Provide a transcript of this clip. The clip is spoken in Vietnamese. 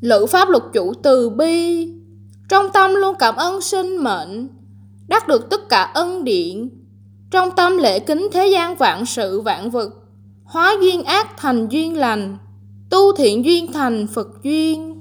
Lữ pháp luật chủ từ bi. Trong tâm luôn cảm ơn sinh mệnh, Đắc được tất cả ân điện Trong tâm lễ kính thế gian vạn sự vạn vật, Hóa duyên ác thành duyên lành, Tu thiện duyên thành Phật duyên.